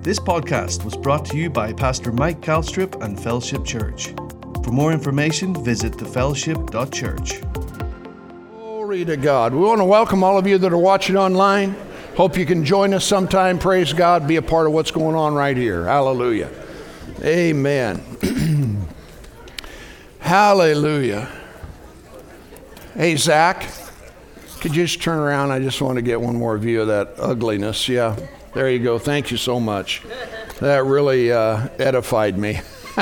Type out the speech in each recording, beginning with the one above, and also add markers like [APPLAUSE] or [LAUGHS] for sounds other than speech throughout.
This podcast was brought to you by Pastor Mike Calstrip and Fellowship Church. For more information, visit thefellowship.church. Glory to God. We want to welcome all of you that are watching online. Hope you can join us sometime. Praise God. Be a part of what's going on right here. Hallelujah. Amen. [CLEARS THROAT] Hallelujah. Hey, Zach, could you just turn around? I just want to get one more view of that ugliness. Yeah, there you go. Thank you so much. That really uh, edified me. [LAUGHS]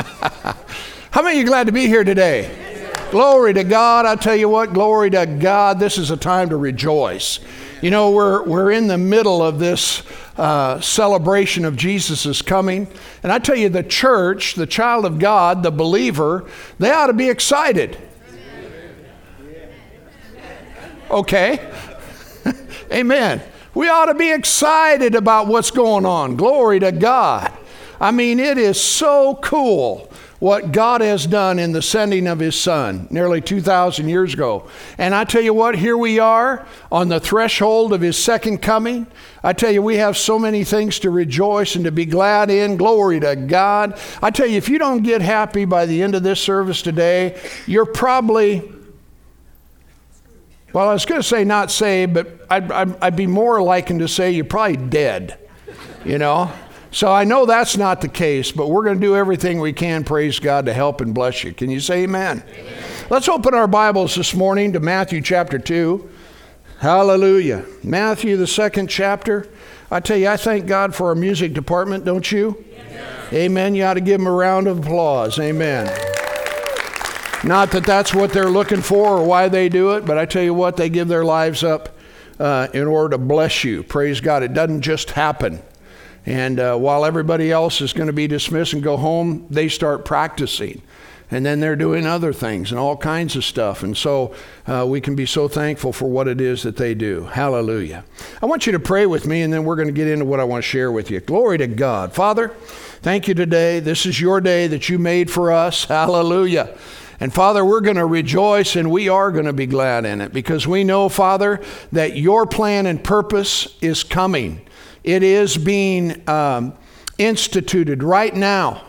How many of you glad to be here today? Glory to God. I tell you what, glory to God. This is a time to rejoice. You know, we're, we're in the middle of this uh, celebration of Jesus' coming. And I tell you, the church, the child of God, the believer, they ought to be excited. Okay? [LAUGHS] Amen. We ought to be excited about what's going on. Glory to God. I mean, it is so cool what God has done in the sending of His Son nearly 2,000 years ago. And I tell you what, here we are on the threshold of His second coming. I tell you, we have so many things to rejoice and to be glad in. Glory to God. I tell you, if you don't get happy by the end of this service today, you're probably. Well, I was going to say not saved, but I'd, I'd, I'd be more likened to say you're probably dead, you know? So I know that's not the case, but we're going to do everything we can, praise God, to help and bless you. Can you say amen? amen? Let's open our Bibles this morning to Matthew chapter 2. Hallelujah. Matthew, the second chapter. I tell you, I thank God for our music department, don't you? Amen. amen. You ought to give them a round of applause. Amen. Not that that's what they're looking for or why they do it, but I tell you what, they give their lives up uh, in order to bless you. Praise God. It doesn't just happen. And uh, while everybody else is going to be dismissed and go home, they start practicing. And then they're doing other things and all kinds of stuff. And so uh, we can be so thankful for what it is that they do. Hallelujah. I want you to pray with me, and then we're going to get into what I want to share with you. Glory to God. Father, thank you today. This is your day that you made for us. Hallelujah. And Father, we're going to rejoice and we are going to be glad in it because we know, Father, that your plan and purpose is coming. It is being um, instituted right now.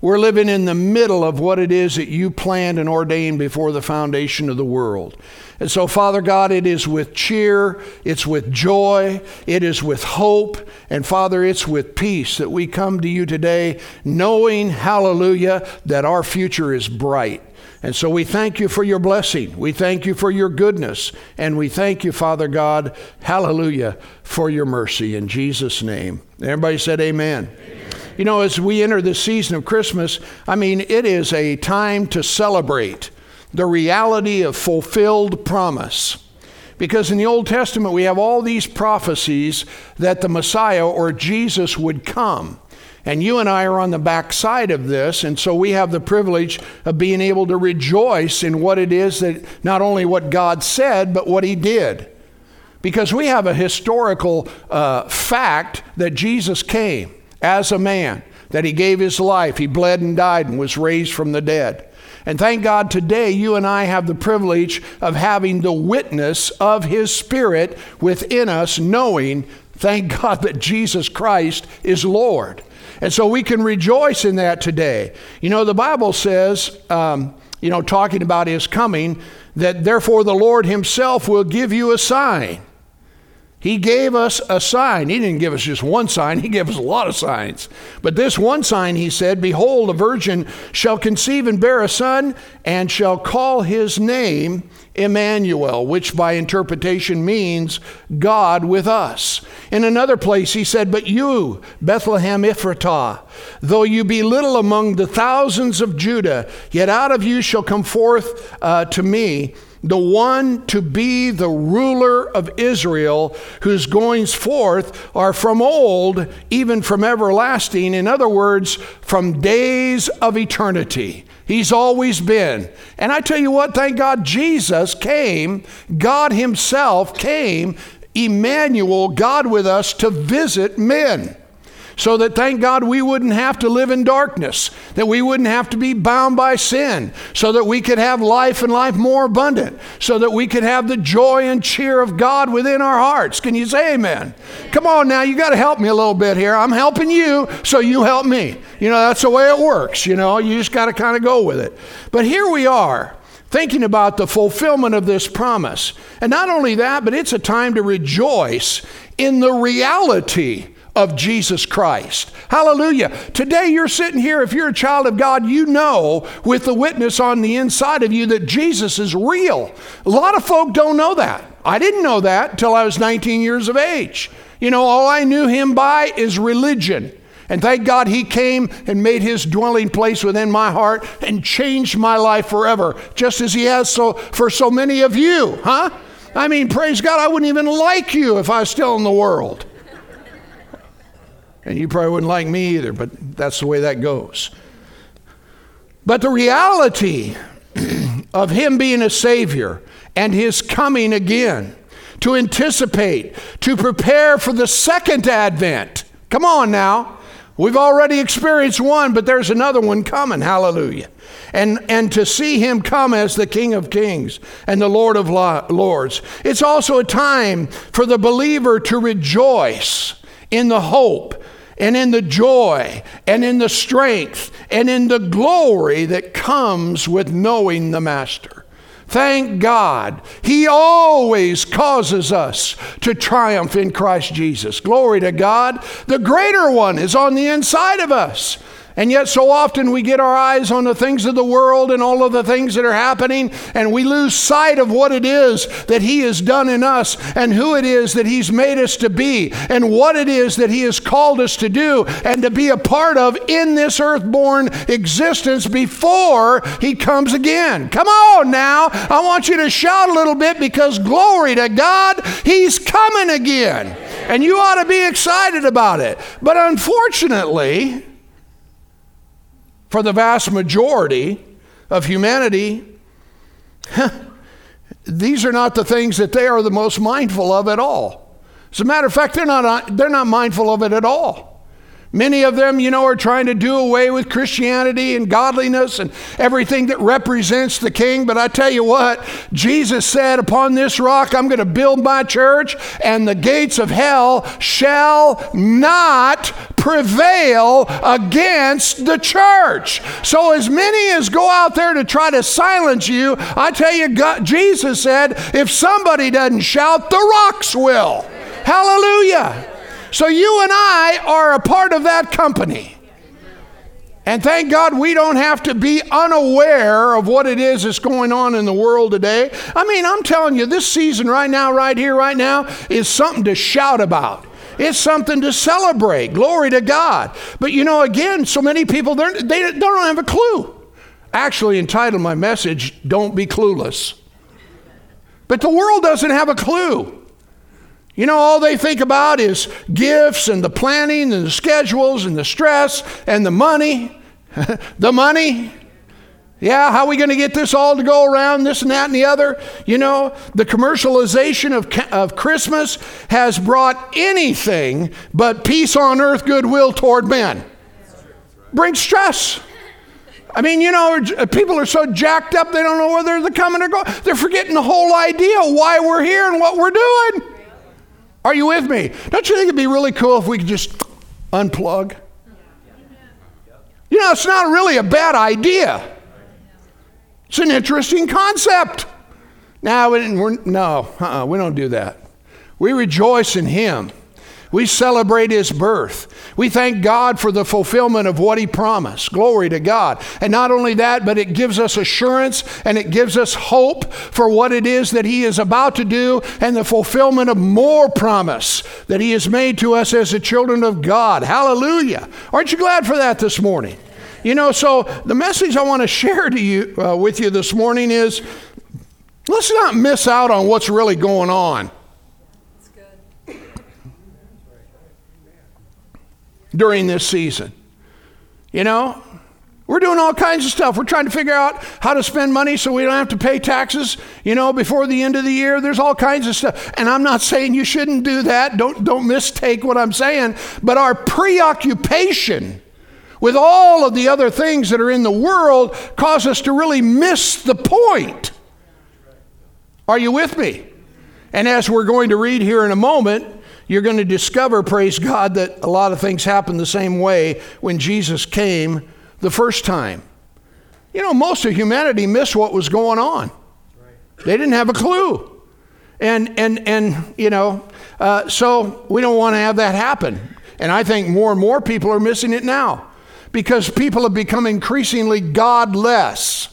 We're living in the middle of what it is that you planned and ordained before the foundation of the world. And so, Father God, it is with cheer, it's with joy, it is with hope, and Father, it's with peace that we come to you today, knowing, hallelujah, that our future is bright. And so we thank you for your blessing. We thank you for your goodness. And we thank you, Father God, hallelujah, for your mercy in Jesus' name. Everybody said amen. amen. You know, as we enter the season of Christmas, I mean, it is a time to celebrate the reality of fulfilled promise. Because in the Old Testament, we have all these prophecies that the Messiah or Jesus would come. And you and I are on the backside of this, and so we have the privilege of being able to rejoice in what it is that not only what God said, but what He did. Because we have a historical uh, fact that Jesus came as a man, that He gave His life, He bled and died and was raised from the dead. And thank God today you and I have the privilege of having the witness of His Spirit within us, knowing, thank God, that Jesus Christ is Lord. And so we can rejoice in that today. You know, the Bible says, um, you know, talking about his coming, that therefore the Lord himself will give you a sign. He gave us a sign. He didn't give us just one sign, [LAUGHS] He gave us a lot of signs. But this one sign, He said, Behold, a virgin shall conceive and bear a son, and shall call his name Emmanuel, which by interpretation means God with us. In another place, He said, But you, Bethlehem Ephratah, though you be little among the thousands of Judah, yet out of you shall come forth uh, to me the one to be the ruler of Israel, whose goings forth are from old, even from everlasting. In other words, from days of eternity. He's always been. And I tell you what, thank God Jesus came, God Himself came, Emmanuel, God with us, to visit men. So that thank God we wouldn't have to live in darkness, that we wouldn't have to be bound by sin, so that we could have life and life more abundant, so that we could have the joy and cheer of God within our hearts. Can you say amen? Come on now, you got to help me a little bit here. I'm helping you, so you help me. You know, that's the way it works, you know, you just got to kind of go with it. But here we are thinking about the fulfillment of this promise. And not only that, but it's a time to rejoice in the reality of Jesus Christ. Hallelujah. Today you're sitting here, if you're a child of God, you know with the witness on the inside of you that Jesus is real. A lot of folk don't know that. I didn't know that until I was 19 years of age. You know, all I knew him by is religion. And thank God he came and made his dwelling place within my heart and changed my life forever, just as he has so for so many of you, huh? I mean, praise God, I wouldn't even like you if I was still in the world. And you probably wouldn't like me either, but that's the way that goes. But the reality [CLEARS THROAT] of Him being a Savior and His coming again, to anticipate, to prepare for the second advent. Come on now. We've already experienced one, but there's another one coming. Hallelujah. And, and to see him come as the King of Kings and the Lord of Lords. It's also a time for the believer to rejoice in the hope and in the joy and in the strength and in the glory that comes with knowing the Master. Thank God. He always causes us to triumph in Christ Jesus. Glory to God. The greater one is on the inside of us. And yet, so often we get our eyes on the things of the world and all of the things that are happening, and we lose sight of what it is that He has done in us, and who it is that He's made us to be, and what it is that He has called us to do and to be a part of in this earthborn existence before He comes again. Come on now. I want you to shout a little bit because glory to God, He's coming again. And you ought to be excited about it. But unfortunately, for the vast majority of humanity, these are not the things that they are the most mindful of at all. As a matter of fact, they're not, they're not mindful of it at all. Many of them, you know, are trying to do away with Christianity and godliness and everything that represents the king. But I tell you what, Jesus said, Upon this rock I'm going to build my church, and the gates of hell shall not prevail against the church. So, as many as go out there to try to silence you, I tell you, God, Jesus said, If somebody doesn't shout, the rocks will. Hallelujah. So you and I are a part of that company. And thank God we don't have to be unaware of what it is that's going on in the world today. I mean, I'm telling you, this season right now, right here, right now, is something to shout about. It's something to celebrate. Glory to God. But you know, again, so many people, they don't have a clue. Actually, entitled my message, Don't Be Clueless. But the world doesn't have a clue. You know, all they think about is gifts and the planning and the schedules and the stress and the money. [LAUGHS] the money. Yeah, how are we going to get this all to go around, this and that and the other? You know, the commercialization of, of Christmas has brought anything but peace on earth, goodwill toward men. Brings stress. I mean, you know, people are so jacked up they don't know whether they're coming or going. They're forgetting the whole idea why we're here and what we're doing. Are you with me? Don't you think it'd be really cool if we could just unplug? You know, it's not really a bad idea. It's an interesting concept. Now, we're, no, uh-uh, we don't do that. We rejoice in Him. We celebrate his birth. We thank God for the fulfillment of what he promised. Glory to God. And not only that, but it gives us assurance and it gives us hope for what it is that he is about to do and the fulfillment of more promise that he has made to us as the children of God. Hallelujah. Aren't you glad for that this morning? You know, so the message I want to share to you uh, with you this morning is let's not miss out on what's really going on. During this season. You know, We're doing all kinds of stuff. We're trying to figure out how to spend money so we don't have to pay taxes, you know, before the end of the year. There's all kinds of stuff. And I'm not saying you shouldn't do that. Don't don't mistake what I'm saying, but our preoccupation with all of the other things that are in the world cause us to really miss the point. Are you with me? And as we're going to read here in a moment, you're going to discover, praise God, that a lot of things happened the same way when Jesus came the first time. You know, most of humanity missed what was going on. They didn't have a clue. And, and, and you know, uh, so we don't want to have that happen. And I think more and more people are missing it now because people have become increasingly godless.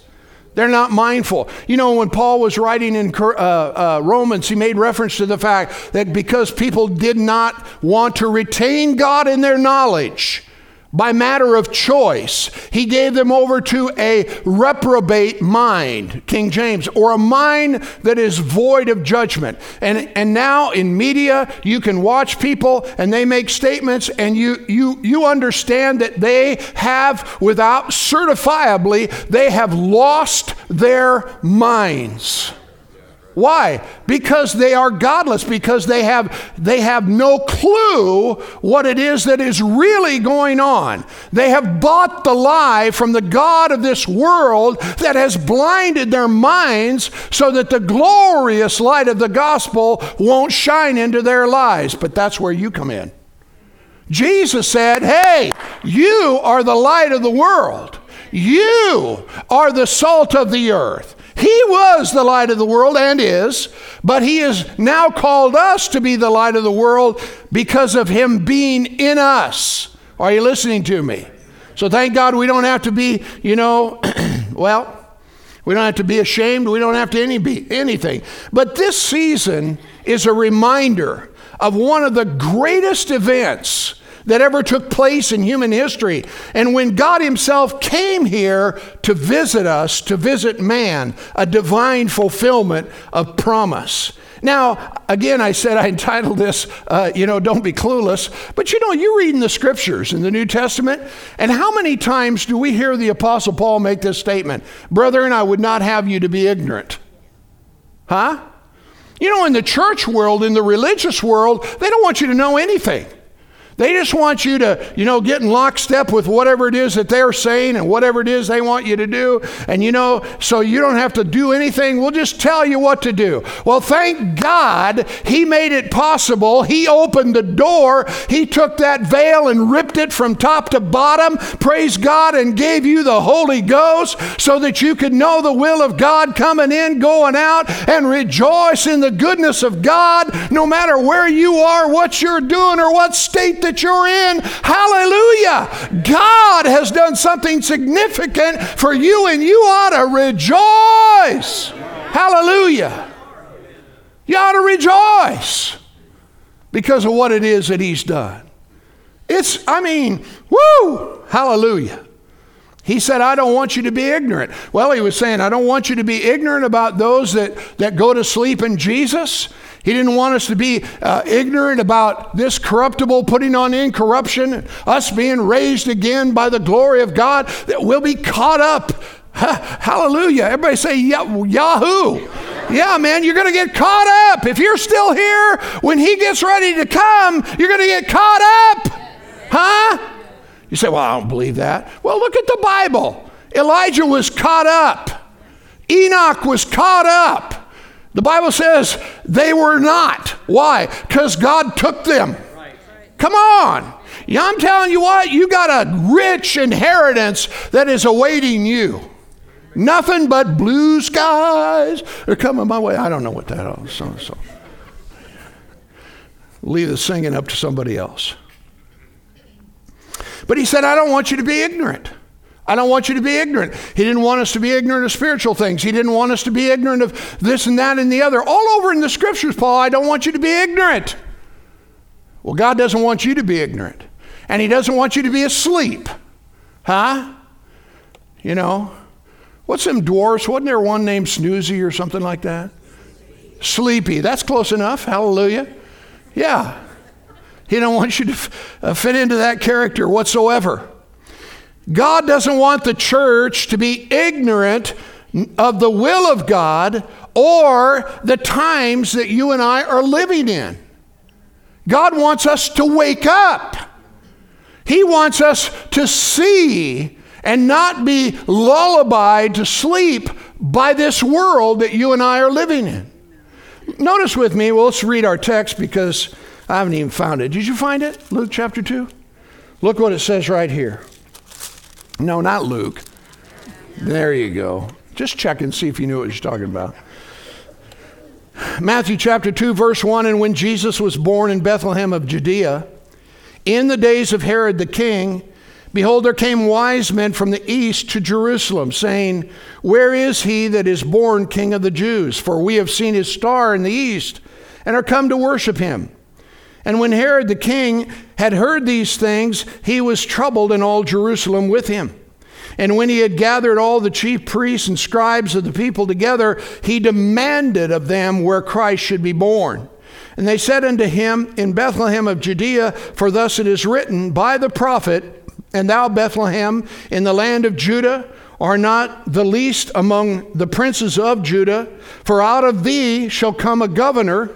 They're not mindful. You know, when Paul was writing in uh, uh, Romans, he made reference to the fact that because people did not want to retain God in their knowledge, by matter of choice. He gave them over to a reprobate mind, King James, or a mind that is void of judgment. And, and now in media, you can watch people and they make statements, and you, you, you understand that they have, without certifiably, they have lost their minds. Why? Because they are godless, because they have, they have no clue what it is that is really going on. They have bought the lie from the God of this world that has blinded their minds so that the glorious light of the gospel won't shine into their lives. But that's where you come in. Jesus said, Hey, you are the light of the world. You are the salt of the earth. He was the light of the world and is, but He has now called us to be the light of the world because of Him being in us. Are you listening to me? So thank God we don't have to be, you know, [CLEARS THROAT] well, we don't have to be ashamed. We don't have to any, be anything. But this season is a reminder of one of the greatest events that ever took place in human history. And when God Himself came here to visit us, to visit man, a divine fulfillment of promise. Now, again, I said I entitled this, uh, you know, Don't Be Clueless. But you know, you read in the scriptures in the New Testament, and how many times do we hear the Apostle Paul make this statement? Brethren, I would not have you to be ignorant. Huh? You know, in the church world, in the religious world, they don't want you to know anything. They just want you to, you know, get in lockstep with whatever it is that they're saying and whatever it is they want you to do. And, you know, so you don't have to do anything. We'll just tell you what to do. Well, thank God He made it possible. He opened the door. He took that veil and ripped it from top to bottom. Praise God and gave you the Holy Ghost so that you could know the will of God coming in, going out, and rejoice in the goodness of God no matter where you are, what you're doing, or what state that you're in. Hallelujah. God has done something significant for you, and you ought to rejoice. Hallelujah. You ought to rejoice because of what it is that He's done. It's, I mean, woo, hallelujah. He said, I don't want you to be ignorant. Well, he was saying, I don't want you to be ignorant about those that, that go to sleep in Jesus. He didn't want us to be uh, ignorant about this corruptible putting on incorruption, us being raised again by the glory of God, that we'll be caught up. [LAUGHS] hallelujah. Everybody say Yahoo. Yeah, man, you're going to get caught up. If you're still here when he gets ready to come, you're going to get caught up. Huh? You say, well, I don't believe that. Well, look at the Bible. Elijah was caught up, Enoch was caught up. The Bible says they were not. Why? Because God took them. Come on. Yeah, I'm telling you what, you got a rich inheritance that is awaiting you. Nothing but blue skies are coming my way. I don't know what that is. So, so. Leave the singing up to somebody else. But he said, I don't want you to be ignorant. I don't want you to be ignorant. He didn't want us to be ignorant of spiritual things. He didn't want us to be ignorant of this and that and the other. All over in the scriptures, Paul, I don't want you to be ignorant. Well, God doesn't want you to be ignorant. And He doesn't want you to be asleep. Huh? You know, what's them dwarfs? Wasn't there one named Snoozy or something like that? Sleepy. That's close enough. Hallelujah. Yeah. He don't want you to f- uh, fit into that character whatsoever. God doesn't want the church to be ignorant of the will of God or the times that you and I are living in. God wants us to wake up. He wants us to see and not be lullabied to sleep by this world that you and I are living in. Notice with me, well, let's read our text because I haven't even found it. Did you find it? Luke chapter 2? Look what it says right here. No, not Luke. There you go. Just check and see if you knew what you're talking about. Matthew chapter 2, verse 1 And when Jesus was born in Bethlehem of Judea, in the days of Herod the king, behold, there came wise men from the east to Jerusalem, saying, Where is he that is born king of the Jews? For we have seen his star in the east and are come to worship him. And when Herod the king had heard these things, he was troubled, and all Jerusalem with him. And when he had gathered all the chief priests and scribes of the people together, he demanded of them where Christ should be born. And they said unto him, In Bethlehem of Judea, for thus it is written by the prophet, And thou, Bethlehem, in the land of Judah, are not the least among the princes of Judah, for out of thee shall come a governor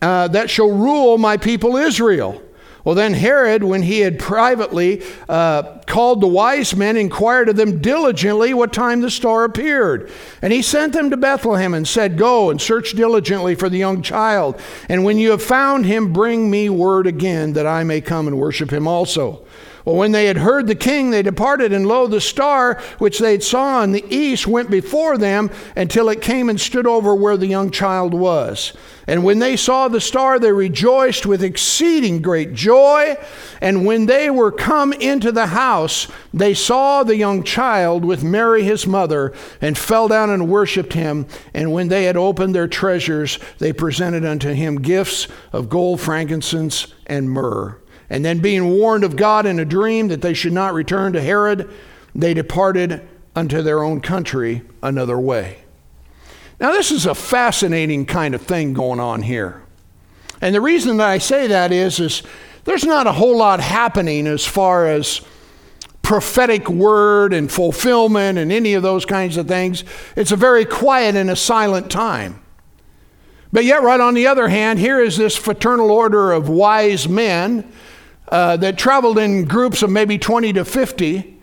uh, that shall rule my people Israel. Well, then Herod, when he had privately uh, called the wise men, inquired of them diligently what time the star appeared. And he sent them to Bethlehem and said, Go and search diligently for the young child. And when you have found him, bring me word again that I may come and worship him also. Well, when they had heard the king, they departed, and lo, the star which they had saw in the east went before them until it came and stood over where the young child was. And when they saw the star, they rejoiced with exceeding great joy. And when they were come into the house, they saw the young child with Mary his mother, and fell down and worshipped him. And when they had opened their treasures, they presented unto him gifts of gold, frankincense, and myrrh. And then, being warned of God in a dream that they should not return to Herod, they departed unto their own country another way. Now, this is a fascinating kind of thing going on here. And the reason that I say that is, is there's not a whole lot happening as far as prophetic word and fulfillment and any of those kinds of things. It's a very quiet and a silent time. But yet, right on the other hand, here is this fraternal order of wise men uh, that traveled in groups of maybe 20 to 50,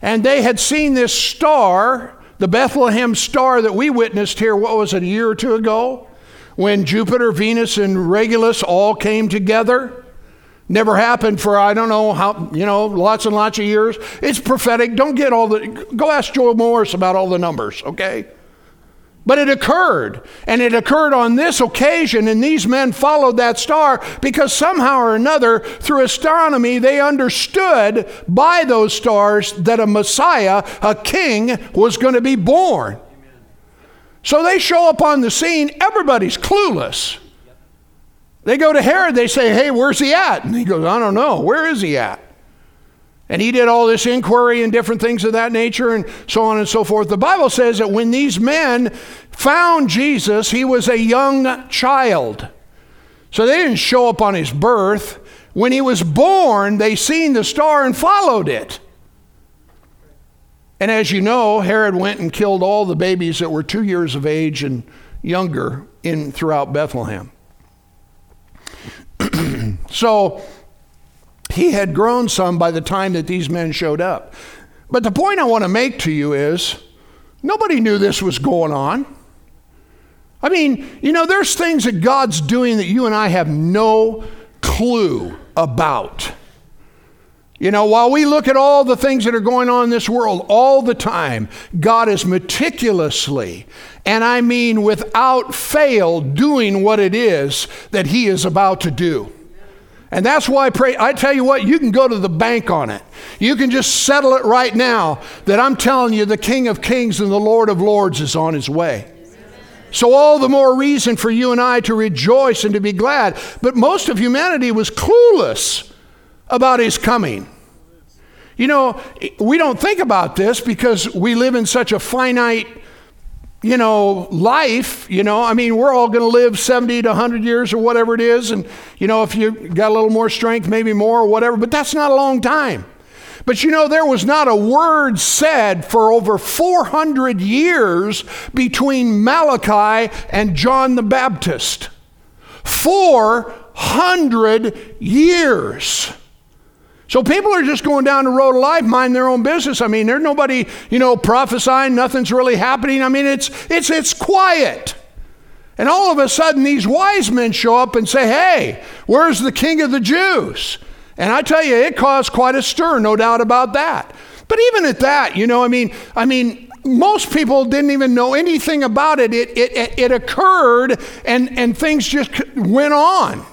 and they had seen this star, the Bethlehem star that we witnessed here, what was it, a year or two ago? When Jupiter, Venus, and Regulus all came together. Never happened for I don't know how, you know, lots and lots of years. It's prophetic. Don't get all the, go ask Joel Morris about all the numbers, okay? But it occurred, and it occurred on this occasion, and these men followed that star because somehow or another, through astronomy, they understood by those stars that a Messiah, a king, was going to be born. So they show up on the scene, everybody's clueless. They go to Herod, they say, Hey, where's he at? And he goes, I don't know. Where is he at? And he did all this inquiry and different things of that nature and so on and so forth. The Bible says that when these men found Jesus, he was a young child. So they didn't show up on his birth. When he was born, they seen the star and followed it. And as you know, Herod went and killed all the babies that were two years of age and younger in throughout Bethlehem. [CLEARS THROAT] so he had grown some by the time that these men showed up. But the point I want to make to you is nobody knew this was going on. I mean, you know, there's things that God's doing that you and I have no clue about. You know, while we look at all the things that are going on in this world all the time, God is meticulously, and I mean without fail, doing what it is that He is about to do. And that's why I pray. I tell you what, you can go to the bank on it. You can just settle it right now that I'm telling you the King of Kings and the Lord of Lords is on his way. So, all the more reason for you and I to rejoice and to be glad. But most of humanity was clueless about his coming. You know, we don't think about this because we live in such a finite you know, life, you know, I mean, we're all going to live 70 to 100 years or whatever it is. And, you know, if you got a little more strength, maybe more or whatever, but that's not a long time. But you know, there was not a word said for over 400 years between Malachi and John the Baptist. 400 years. So people are just going down the road of life, mind their own business. I mean, there's nobody, you know, prophesying, nothing's really happening. I mean, it's it's it's quiet. And all of a sudden these wise men show up and say, "Hey, where's the king of the Jews?" And I tell you, it caused quite a stir, no doubt about that. But even at that, you know, I mean, I mean, most people didn't even know anything about it. It, it, it occurred and, and things just went on.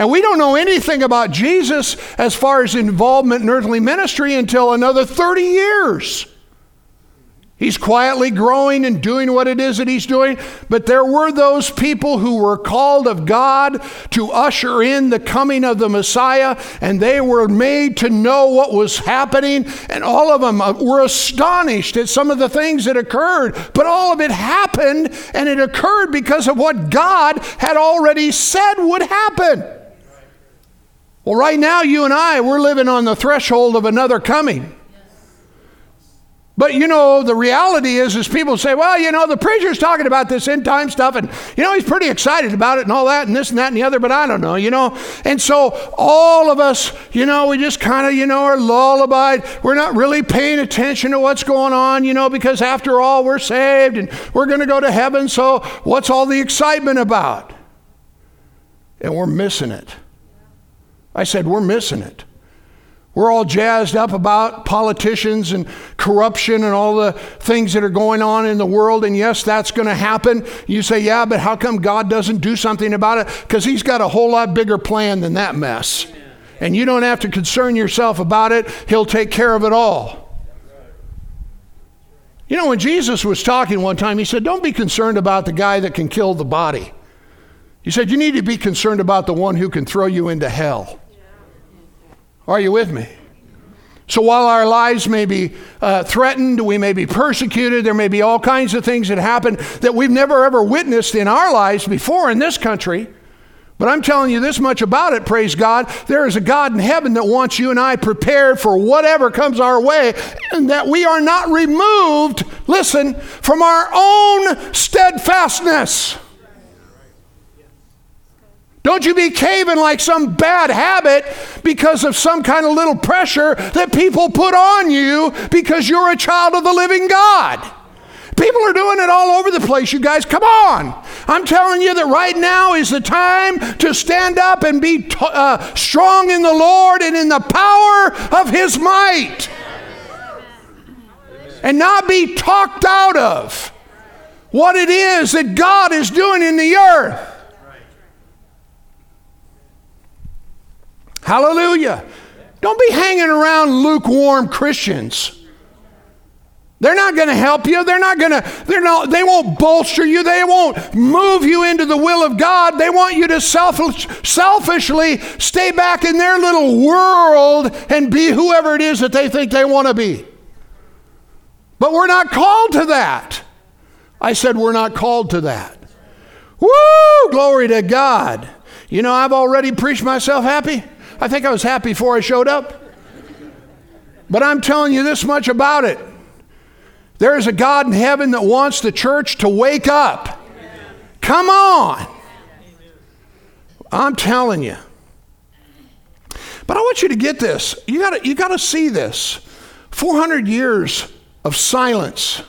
And we don't know anything about Jesus as far as involvement in earthly ministry until another 30 years. He's quietly growing and doing what it is that he's doing. But there were those people who were called of God to usher in the coming of the Messiah, and they were made to know what was happening. And all of them uh, were astonished at some of the things that occurred. But all of it happened, and it occurred because of what God had already said would happen. Well, right now, you and I, we're living on the threshold of another coming. But you know, the reality is, is people say, well, you know, the preacher's talking about this end time stuff, and you know, he's pretty excited about it and all that, and this and that and the other, but I don't know, you know. And so all of us, you know, we just kind of, you know, are lullabied. We're not really paying attention to what's going on, you know, because after all, we're saved and we're going to go to heaven. So what's all the excitement about? And we're missing it. I said, we're missing it. We're all jazzed up about politicians and corruption and all the things that are going on in the world. And yes, that's going to happen. You say, yeah, but how come God doesn't do something about it? Because He's got a whole lot bigger plan than that mess. And you don't have to concern yourself about it, He'll take care of it all. You know, when Jesus was talking one time, He said, Don't be concerned about the guy that can kill the body. He said, You need to be concerned about the one who can throw you into hell. Are you with me? So while our lives may be uh, threatened, we may be persecuted, there may be all kinds of things that happen that we've never ever witnessed in our lives before in this country. But I'm telling you this much about it, praise God. There is a God in heaven that wants you and I prepared for whatever comes our way, and that we are not removed, listen, from our own steadfastness. Don't you be caving like some bad habit because of some kind of little pressure that people put on you because you're a child of the living God. People are doing it all over the place, you guys. Come on. I'm telling you that right now is the time to stand up and be t- uh, strong in the Lord and in the power of His might. And not be talked out of what it is that God is doing in the earth. Hallelujah. Don't be hanging around lukewarm Christians. They're not going to help you. They're not going to, they're not, they won't bolster you. They won't move you into the will of God. They want you to selfish, selfishly stay back in their little world and be whoever it is that they think they want to be. But we're not called to that. I said, we're not called to that. Woo! Glory to God. You know, I've already preached myself happy. I think I was happy before I showed up. But I'm telling you this much about it. There is a God in heaven that wants the church to wake up. Come on. I'm telling you. But I want you to get this. You got you to see this. 400 years of silence.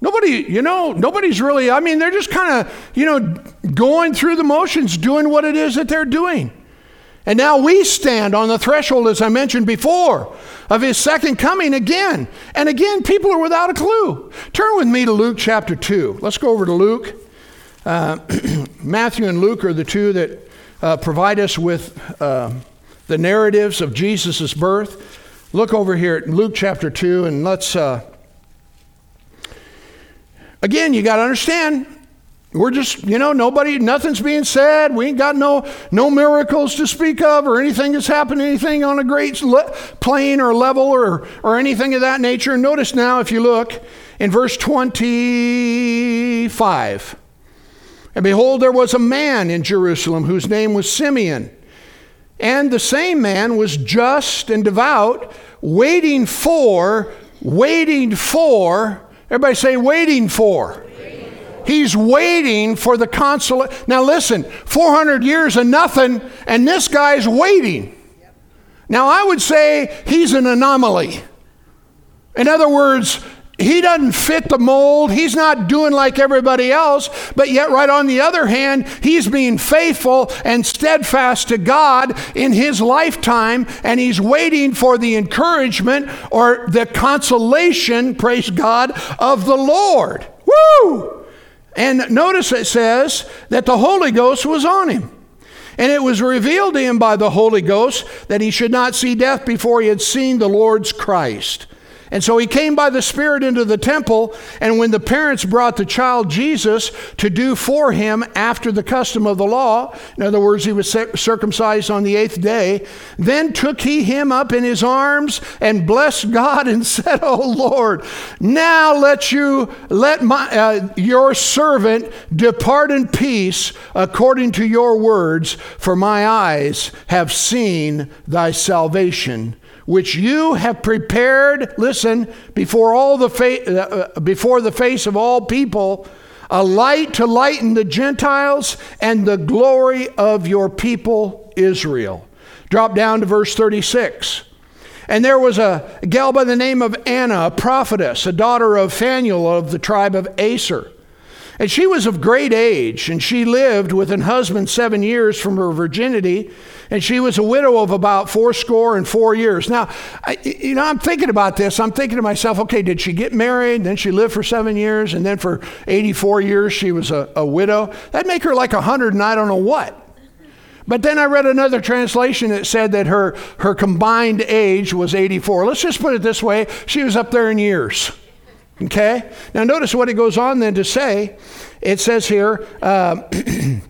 Nobody, you know, nobody's really, I mean, they're just kind of, you know, going through the motions, doing what it is that they're doing. And now we stand on the threshold, as I mentioned before, of his second coming again. And again, people are without a clue. Turn with me to Luke chapter 2. Let's go over to Luke. Uh, [CLEARS THROAT] Matthew and Luke are the two that uh, provide us with uh, the narratives of Jesus' birth. Look over here at Luke chapter 2, and let's. Uh, again, you got to understand we're just, you know, nobody, nothing's being said. We ain't got no no miracles to speak of or anything that's happened, anything on a great le- plane or level or, or anything of that nature. Notice now, if you look in verse 25, and behold, there was a man in Jerusalem whose name was Simeon. And the same man was just and devout, waiting for, waiting for, everybody say, waiting for. He's waiting for the consolation. Now, listen, 400 years of nothing, and this guy's waiting. Now, I would say he's an anomaly. In other words, he doesn't fit the mold. He's not doing like everybody else. But yet, right on the other hand, he's being faithful and steadfast to God in his lifetime, and he's waiting for the encouragement or the consolation, praise God, of the Lord. Woo! And notice it says that the Holy Ghost was on him. And it was revealed to him by the Holy Ghost that he should not see death before he had seen the Lord's Christ. And so he came by the Spirit into the temple, and when the parents brought the child Jesus to do for him after the custom of the law, in other words, he was circumcised on the eighth day, then took he him up in his arms and blessed God and [LAUGHS] said, "O Lord, now let you let my uh, your servant depart in peace according to your words, for my eyes have seen thy salvation." Which you have prepared, listen, before, all the fa- uh, before the face of all people, a light to lighten the Gentiles and the glory of your people Israel. Drop down to verse 36. And there was a gal by the name of Anna, a prophetess, a daughter of Phanuel of the tribe of Aser. And she was of great age, and she lived with an husband seven years from her virginity, and she was a widow of about fourscore and four years. Now, I, you know, I'm thinking about this. I'm thinking to myself, okay, did she get married? Then she lived for seven years, and then for 84 years she was a, a widow. That'd make her like a hundred, and I don't know what. But then I read another translation that said that her, her combined age was 84. Let's just put it this way she was up there in years. Okay? Now, notice what it goes on then to say. It says here, uh, [CLEARS THROAT]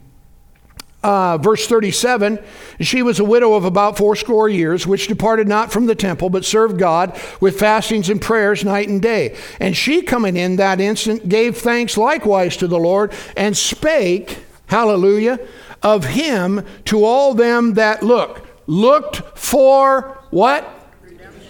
uh, verse 37 She was a widow of about fourscore years, which departed not from the temple, but served God with fastings and prayers night and day. And she, coming in that instant, gave thanks likewise to the Lord, and spake, hallelujah, of him to all them that look, looked for what?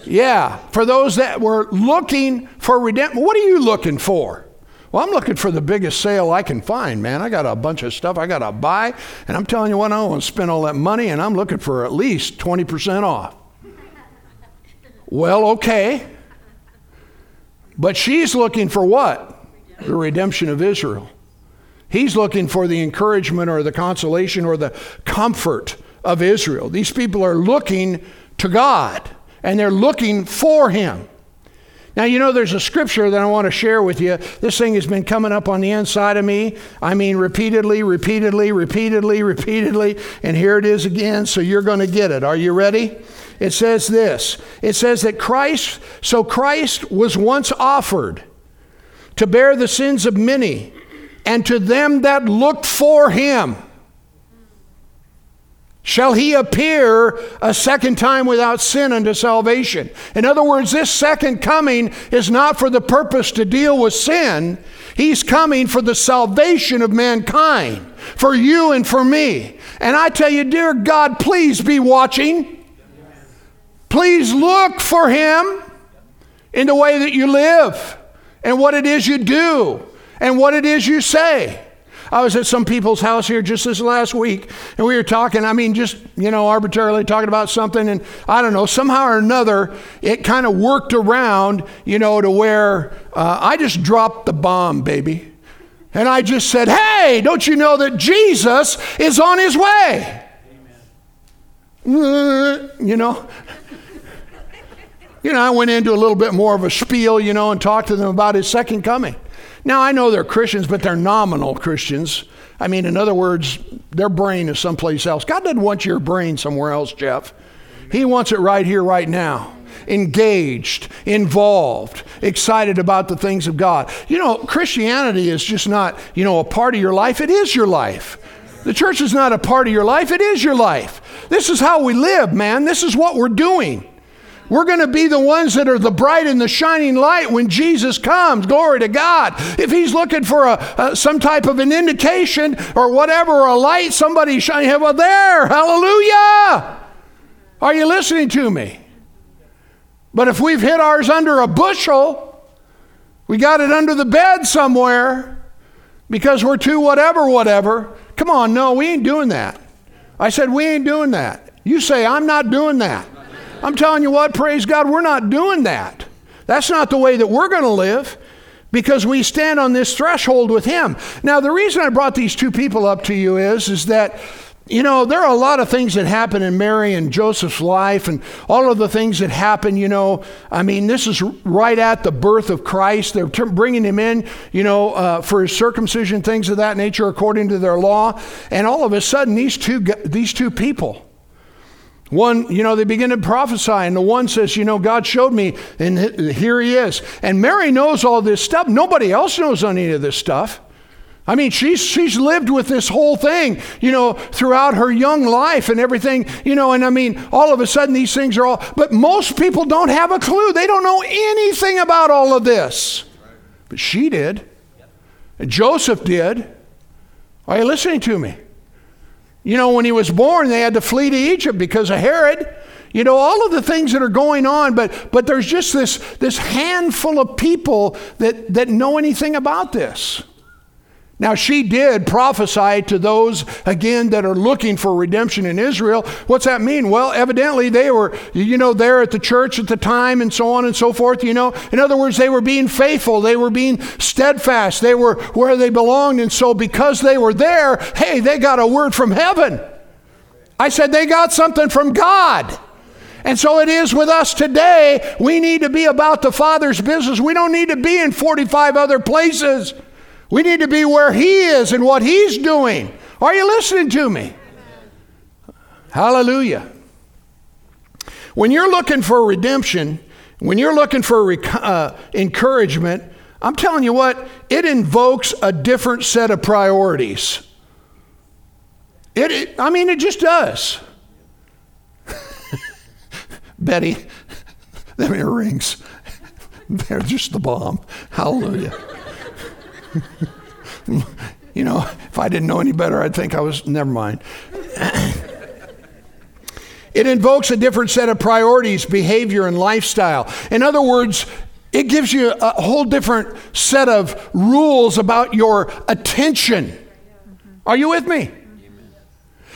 Yeah, for those that were looking for redemption. What are you looking for? Well, I'm looking for the biggest sale I can find, man. I got a bunch of stuff I got to buy, and I'm telling you what, I don't want to spend all that money, and I'm looking for at least 20% off. well, okay. But she's looking for what? The redemption of Israel. He's looking for the encouragement or the consolation or the comfort of Israel. These people are looking to God and they're looking for him. Now, you know, there's a scripture that I want to share with you. This thing has been coming up on the inside of me. I mean, repeatedly, repeatedly, repeatedly, repeatedly. And here it is again, so you're going to get it. Are you ready? It says this It says that Christ, so Christ was once offered to bear the sins of many, and to them that looked for him shall he appear a second time without sin unto salvation. In other words, this second coming is not for the purpose to deal with sin, he's coming for the salvation of mankind, for you and for me. And I tell you, dear God, please be watching. Please look for him in the way that you live and what it is you do and what it is you say. I was at some people's house here just this last week, and we were talking, I mean, just, you know, arbitrarily talking about something, and I don't know, somehow or another, it kind of worked around, you know, to where uh, I just dropped the bomb, baby. And I just said, hey, don't you know that Jesus is on his way? Amen. [LAUGHS] You know, you know, I went into a little bit more of a spiel, you know, and talked to them about his second coming. Now, I know they're Christians, but they're nominal Christians. I mean, in other words, their brain is someplace else. God doesn't want your brain somewhere else, Jeff. He wants it right here, right now. Engaged, involved, excited about the things of God. You know, Christianity is just not, you know, a part of your life, it is your life. The church is not a part of your life, it is your life. This is how we live, man. This is what we're doing. We're going to be the ones that are the bright and the shining light when Jesus comes. Glory to God. If He's looking for a, a some type of an indication or whatever, or a light, somebody shining, well, there, hallelujah. Are you listening to me? But if we've hid ours under a bushel, we got it under the bed somewhere because we're too whatever, whatever. Come on, no, we ain't doing that. I said, we ain't doing that. You say, I'm not doing that. I'm telling you what, praise God, we're not doing that. That's not the way that we're going to live because we stand on this threshold with him. Now, the reason I brought these two people up to you is is that you know, there are a lot of things that happen in Mary and Joseph's life and all of the things that happen, you know. I mean, this is right at the birth of Christ. They're bringing him in, you know, uh, for his circumcision, things of that nature according to their law. And all of a sudden, these two, these two people, one, you know, they begin to prophesy, and the one says, You know, God showed me, and here he is. And Mary knows all this stuff. Nobody else knows any of this stuff. I mean, she's, she's lived with this whole thing, you know, throughout her young life and everything, you know, and I mean, all of a sudden these things are all, but most people don't have a clue. They don't know anything about all of this. But she did. And Joseph did. Are you listening to me? You know, when he was born, they had to flee to Egypt because of Herod. You know, all of the things that are going on, but, but there's just this, this handful of people that, that know anything about this. Now, she did prophesy to those, again, that are looking for redemption in Israel. What's that mean? Well, evidently they were, you know, there at the church at the time and so on and so forth, you know. In other words, they were being faithful, they were being steadfast, they were where they belonged. And so, because they were there, hey, they got a word from heaven. I said they got something from God. And so it is with us today. We need to be about the Father's business. We don't need to be in 45 other places. We need to be where He is and what He's doing. Are you listening to me? Hallelujah. When you're looking for redemption, when you're looking for uh, encouragement, I'm telling you what, it invokes a different set of priorities. It, it I mean, it just does. [LAUGHS] Betty, [LAUGHS] them earrings, [LAUGHS] they're just the bomb. Hallelujah. You know, if I didn't know any better, I'd think I was, never mind. it invokes a different set of priorities, behavior, and lifestyle. In other words, it gives you a whole different set of rules about your attention. Are you with me?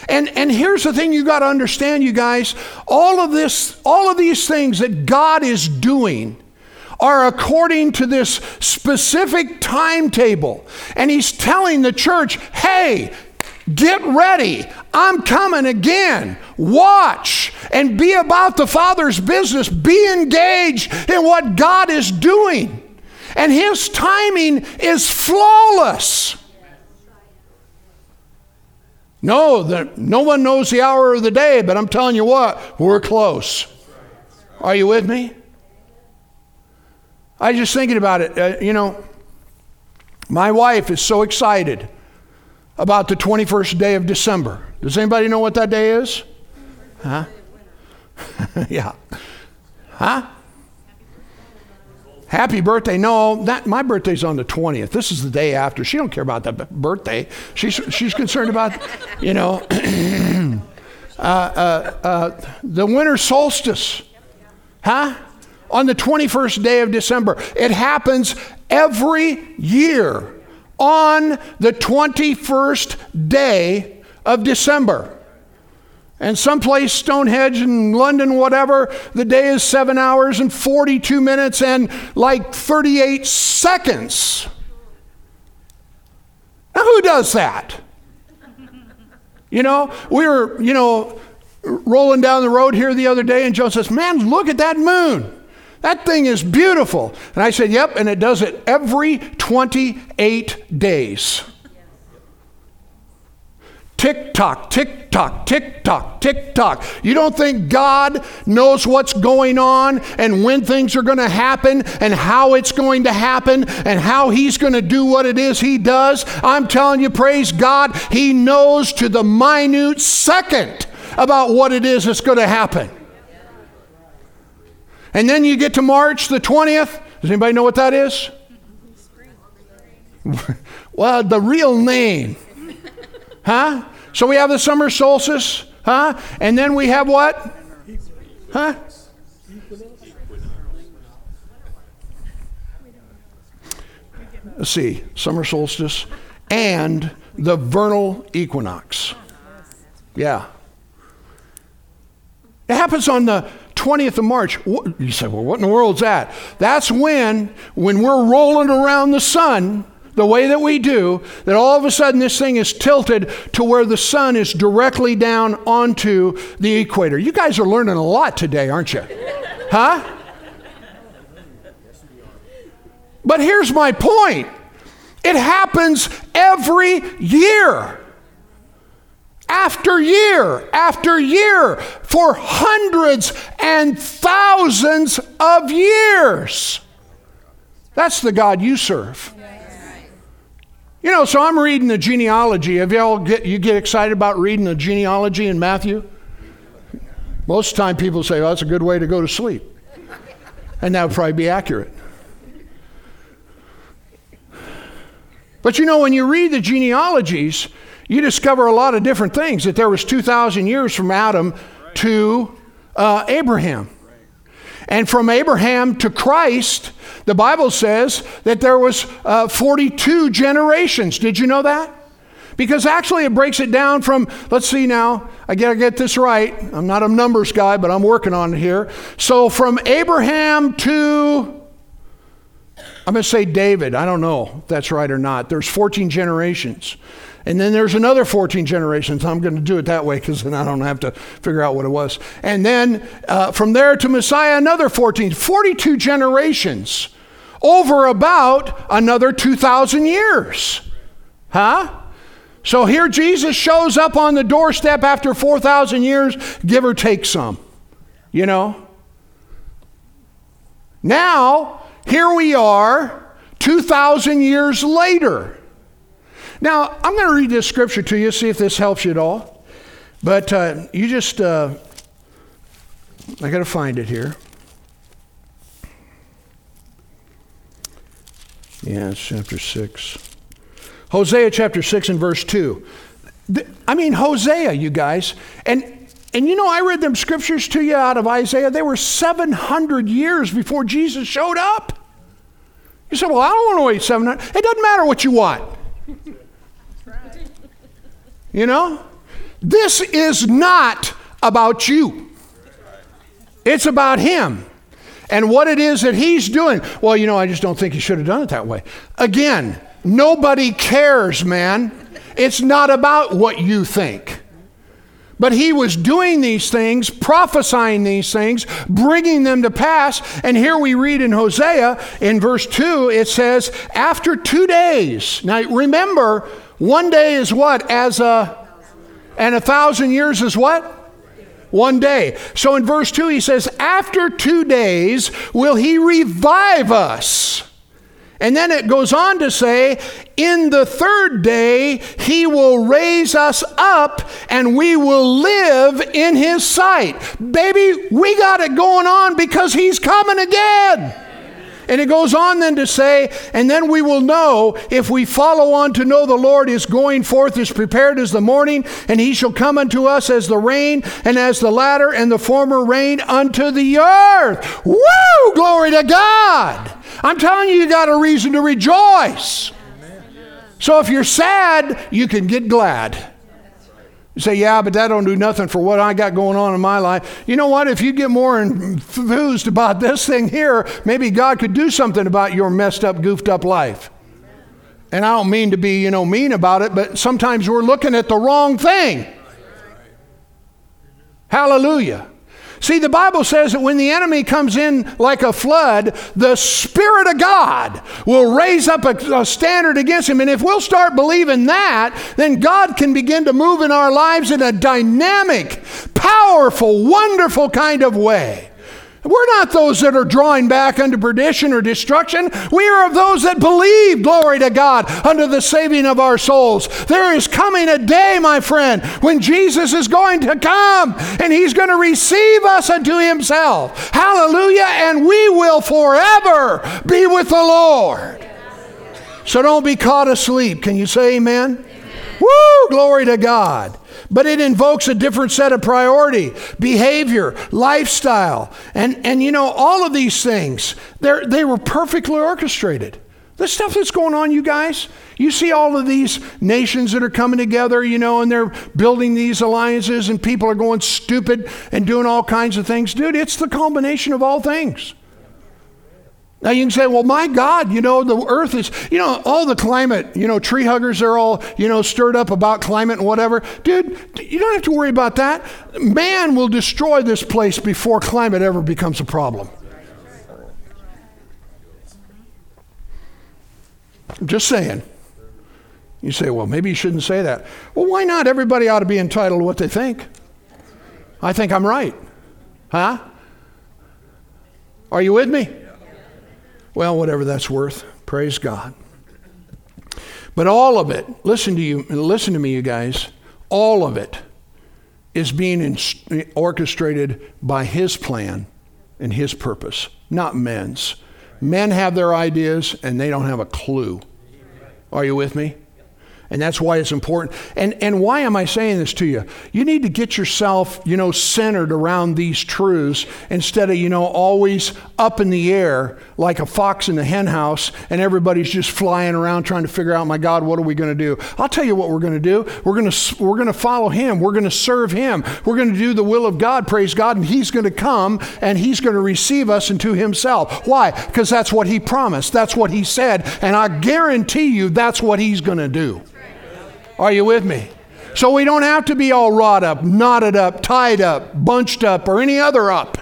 And, and here's the thing you got to understand, you guys. All of this, all of these things that God is doing are according to this specific timetable. And he's telling the church, hey, get ready. I'm coming again. Watch and be about the Father's business. Be engaged in what God is doing. And his timing is flawless. No, the, no one knows the hour of the day, but I'm telling you what, we're close. Are you with me? I was just thinking about it. Uh, you know, my wife is so excited about the 21st day of December. Does anybody know what that day is? Huh? [LAUGHS] yeah. Huh? Happy birthday. No, that, my birthday's on the 20th. This is the day after. She don't care about that birthday. She's, she's concerned about, you know, [CLEARS THROAT] uh, uh, uh, the winter solstice. Huh? On the 21st day of December. It happens every year on the 21st day of December. And someplace, Stonehenge in London, whatever, the day is seven hours and 42 minutes and like 38 seconds. Now, who does that? You know, we were, you know, rolling down the road here the other day, and Joe says, Man, look at that moon. That thing is beautiful. And I said, Yep, and it does it every 28 days. Tick tock, tick tock, tick tock, tick tock. You don't think God knows what's going on and when things are going to happen and how it's going to happen and how He's going to do what it is He does? I'm telling you, praise God, He knows to the minute second about what it is that's going to happen. And then you get to March the 20th. Does anybody know what that is? [LAUGHS] well, the real name. Huh? So we have the summer solstice, huh? And then we have what? Huh? Let's see, summer solstice and the vernal equinox. Yeah. It happens on the 20th of March. You say, well, what in the world's that? That's when, when we're rolling around the sun the way that we do, that all of a sudden this thing is tilted to where the sun is directly down onto the equator. You guys are learning a lot today, aren't you? Huh? But here's my point it happens every year. After year after year for hundreds and thousands of years. That's the God you serve. You know, so I'm reading the genealogy. Have y'all get you get excited about reading the genealogy in Matthew? Most of the time people say, well, that's a good way to go to sleep. And that would probably be accurate. But you know, when you read the genealogies, you discover a lot of different things. That there was 2,000 years from Adam to uh, Abraham. And from Abraham to Christ, the Bible says that there was uh, 42 generations. Did you know that? Because actually it breaks it down from, let's see now, I gotta get this right. I'm not a numbers guy, but I'm working on it here. So from Abraham to I'm going to say David. I don't know if that's right or not. There's 14 generations. And then there's another 14 generations. I'm going to do it that way because then I don't have to figure out what it was. And then uh, from there to Messiah, another 14, 42 generations over about another 2,000 years. Huh? So here Jesus shows up on the doorstep after 4,000 years, give or take some. You know? Now, here we are 2,000 years later. Now, I'm going to read this scripture to you, see if this helps you at all. But uh, you just, uh, I got to find it here. Yeah, it's chapter 6. Hosea chapter 6 and verse 2. I mean, Hosea, you guys. And, and you know, I read them scriptures to you out of Isaiah. They were 700 years before Jesus showed up. You said, well, I don't want to wait 700. It doesn't matter what you want. You know? This is not about you. It's about him and what it is that he's doing. Well, you know, I just don't think he should have done it that way. Again, nobody cares, man. It's not about what you think. But he was doing these things, prophesying these things, bringing them to pass. And here we read in Hosea in verse 2, it says, After two days. Now remember, one day is what? As a, and a thousand years is what? One day. So in verse 2, he says, After two days will he revive us. And then it goes on to say, In the third day, he will raise us up and we will live in his sight. Baby, we got it going on because he's coming again. And it goes on then to say, and then we will know if we follow on to know the Lord is going forth as prepared as the morning, and he shall come unto us as the rain, and as the latter and the former rain unto the earth. Woo! Glory to God. I'm telling you, you got a reason to rejoice. So if you're sad, you can get glad. You say, yeah, but that don't do nothing for what I got going on in my life. You know what? If you get more enthused about this thing here, maybe God could do something about your messed up, goofed up life. And I don't mean to be, you know, mean about it, but sometimes we're looking at the wrong thing. Hallelujah. See, the Bible says that when the enemy comes in like a flood, the Spirit of God will raise up a, a, standard against him. And if we'll start believing that, then God can begin to move in our lives in a dynamic, powerful, wonderful kind of way. We're not those that are drawing back unto perdition or destruction. We are of those that believe, glory to God, unto the saving of our souls. There is coming a day, my friend, when Jesus is going to come and he's going to receive us unto himself. Hallelujah. And we will forever be with the Lord. So don't be caught asleep. Can you say amen? amen. Woo! Glory to God. But it invokes a different set of priority, behavior, lifestyle. And, and you know, all of these things, they they were perfectly orchestrated. The stuff that's going on, you guys, you see all of these nations that are coming together, you know, and they're building these alliances, and people are going stupid and doing all kinds of things. Dude, it's the combination of all things. Now you can say, well, my God, you know, the earth is, you know, all the climate, you know, tree huggers are all, you know, stirred up about climate and whatever. Dude, you don't have to worry about that. Man will destroy this place before climate ever becomes a problem. Just saying. You say, well, maybe you shouldn't say that. Well, why not? Everybody ought to be entitled to what they think. I think I'm right. Huh? Are you with me? Well, whatever that's worth. Praise God. But all of it, listen to you, listen to me, you guys. All of it is being in, orchestrated by His plan and His purpose, not men's. Men have their ideas and they don't have a clue. Are you with me? And that's why it's important. And, and why am I saying this to you? You need to get yourself, you know, centered around these truths instead of, you know, always up in the air like a fox in the henhouse and everybody's just flying around trying to figure out, my God, what are we going to do? I'll tell you what we're going to do. We're going to, we're going to follow Him. We're going to serve Him. We're going to do the will of God, praise God, and He's going to come and He's going to receive us into Himself. Why? Because that's what He promised. That's what He said. And I guarantee you that's what He's going to do. Are you with me? So we don't have to be all wrought up, knotted up, tied up, bunched up, or any other up.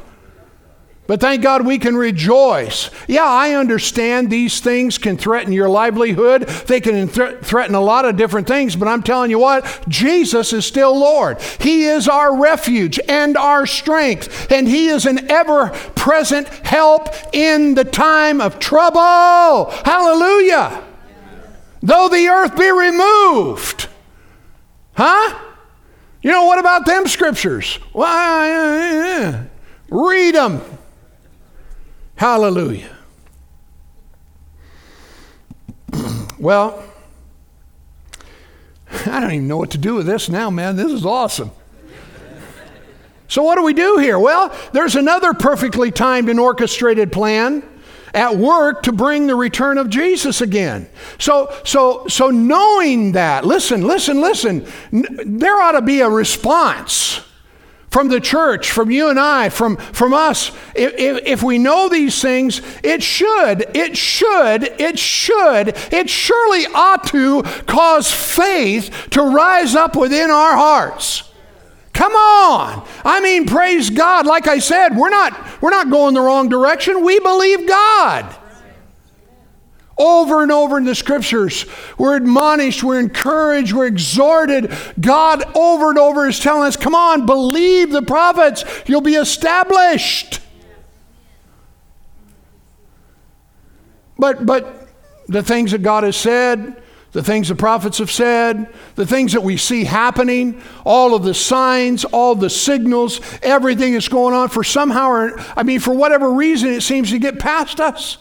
But thank God we can rejoice. Yeah, I understand these things can threaten your livelihood. They can th- threaten a lot of different things, but I'm telling you what, Jesus is still Lord. He is our refuge and our strength, and He is an ever present help in the time of trouble. Hallelujah. Though the earth be removed, Huh? You know, what about them scriptures? Well, read them. Hallelujah. [CLEARS THROAT] well, I don't even know what to do with this now, man. This is awesome. So, what do we do here? Well, there's another perfectly timed and orchestrated plan at work to bring the return of Jesus again. So, so, so knowing that, listen, listen, listen, there ought to be a response from the church, from you and I, from, from us. If, if, if, we know these things, it should, it should, it should, it surely ought to cause faith to rise up within our hearts. Come on. I mean, praise God. Like I said, we're not, we're not going the wrong direction. We believe God. Over and over in the scriptures, we're admonished, we're encouraged, we're exhorted. God over and over is telling us, come on, believe the prophets, you'll be established. But, but the things that God has said, the things the prophets have said, the things that we see happening, all of the signs, all the signals, everything that's going on, for somehow, or, I mean, for whatever reason, it seems to get past us.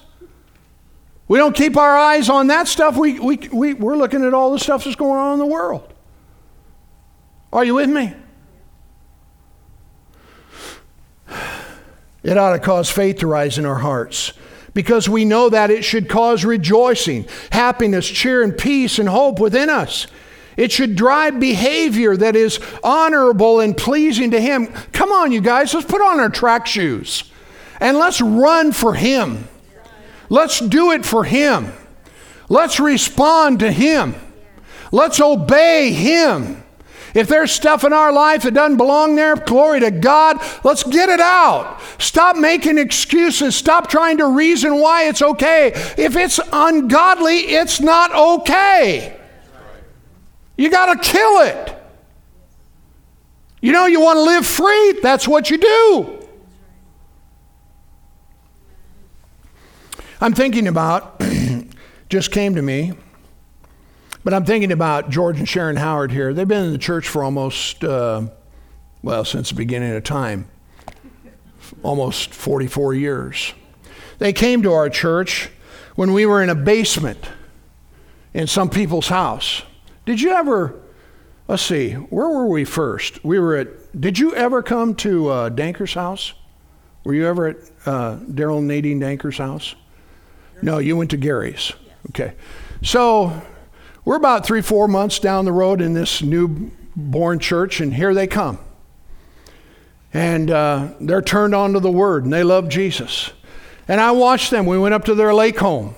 We don't keep our eyes on that stuff. We, we, we, we're looking at all the stuff that's going on in the world. Are you with me? It ought to cause faith to rise in our hearts because we know that it should cause rejoicing, happiness, cheer, and peace and hope within us. It should drive behavior that is honorable and pleasing to Him. Come on, you guys, let's put on our track shoes and let's run for Him. Let's do it for Him. Let's respond to Him. Let's obey Him. If there's stuff in our life that doesn't belong there, glory to God, let's get it out. Stop making excuses. Stop trying to reason why it's okay. If it's ungodly, it's not okay. You got to kill it. You know, you want to live free, that's what you do. I'm thinking about, [CLEARS THROAT] just came to me, but I'm thinking about George and Sharon Howard here. They've been in the church for almost, uh, well, since the beginning of time, almost 44 years. They came to our church when we were in a basement in some people's house. Did you ever let's see, where were we first? We were at, did you ever come to uh, Danker's house? Were you ever at uh, Daryl Nadine Danker's house? No, you went to Gary's. Okay. So we're about three, four months down the road in this newborn church, and here they come. And uh, they're turned on to the Word, and they love Jesus. And I watched them. We went up to their lake home.